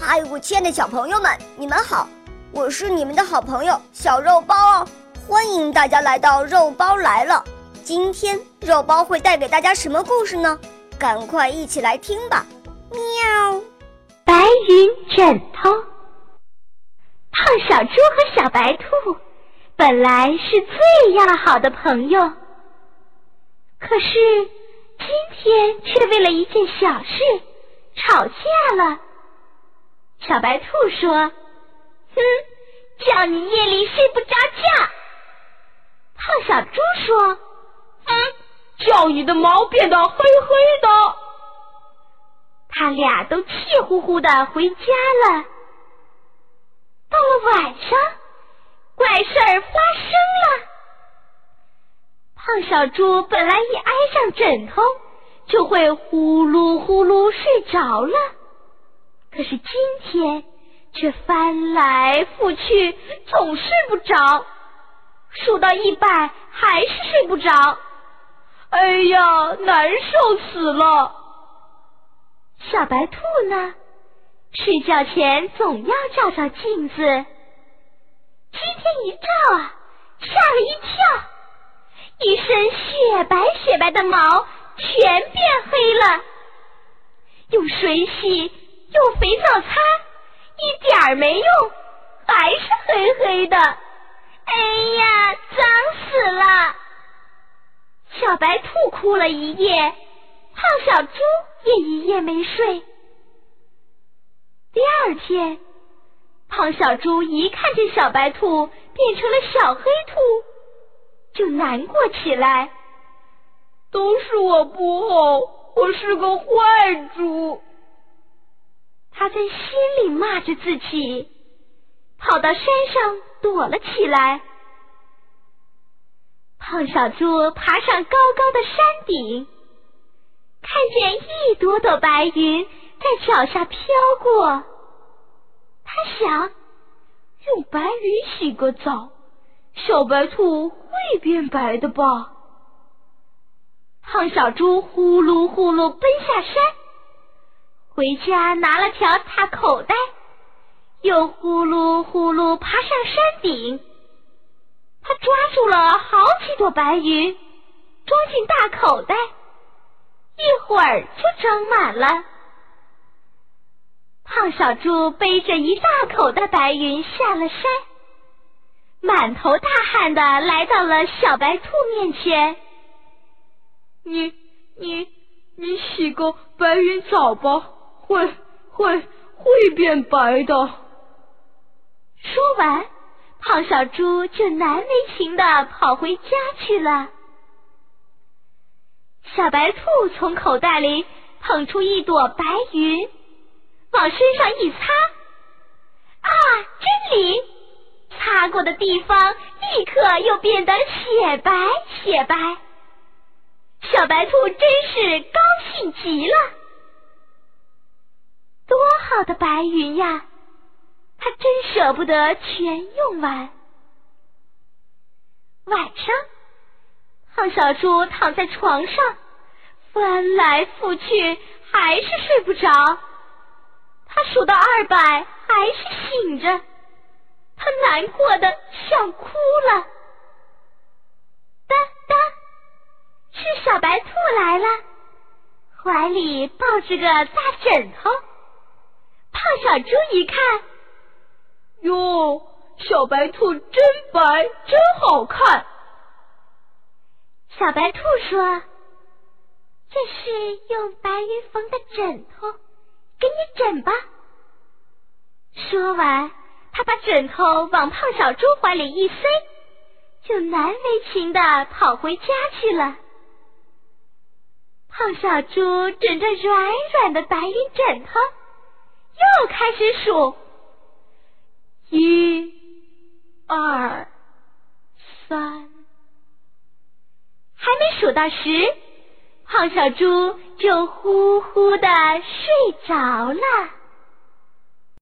嗨，我亲爱的小朋友们，你们好！我是你们的好朋友小肉包哦，欢迎大家来到肉包来了。今天肉包会带给大家什么故事呢？赶快一起来听吧！喵。白云枕头。胖小猪和小白兔本来是最要好的朋友，可是今天却为了一件小事吵架了。小白兔说：“哼，叫你夜里睡不着觉。”胖小猪说：“哼，叫你的毛变得黑黑的。”他俩都气呼呼的回家了。到了晚上，怪事儿发生了。胖小猪本来一挨上枕头就会呼噜呼噜睡着了。可是今天却翻来覆去，总睡不着，数到一百还是睡不着。哎呀，难受死了！小白兔呢？睡觉前总要照照镜子。今天一照啊，吓了一跳，一身雪白雪白的毛全变黑了，用水洗。用肥皂擦，一点儿没用，还是黑黑的。哎呀，脏死了！小白兔哭了一夜，胖小猪也一夜没睡。第二天，胖小猪一看见小白兔变成了小黑兔，就难过起来。都是我不好，我是个坏猪。他在心里骂着自己，跑到山上躲了起来。胖小猪爬上高高的山顶，看见一朵朵白云在脚下飘过。他想，用白云洗个澡，小白兔会变白的吧？胖小猪呼噜呼噜奔下山。回家拿了条大口袋，又呼噜呼噜爬上山顶。他抓住了好几朵白云，装进大口袋，一会儿就装满了。胖小猪背着一大口的白云下了山，满头大汗的来到了小白兔面前。你你你洗个白云澡吧。会会会变白的。说完，胖小猪就难为情的跑回家去了。小白兔从口袋里捧出一朵白云，往身上一擦，啊，真灵！擦过的地方立刻又变得雪白雪白。小白兔真是高兴极了。多好的白云呀！他真舍不得全用完。晚上，胖小猪躺在床上，翻来覆去，还是睡不着。他数到二百，还是醒着。他难过的想哭了。哒哒，是小白兔来了，怀里抱着个大枕头。小猪一看，哟，小白兔真白，真好看。小白兔说：“这是用白云缝的枕头，给你枕吧。”说完，他把枕头往胖小猪怀里一塞，就难为情的跑回家去了。胖小猪枕着软软的白云枕头。又开始数，一、二、三，还没数到十，胖小猪就呼呼的睡着了。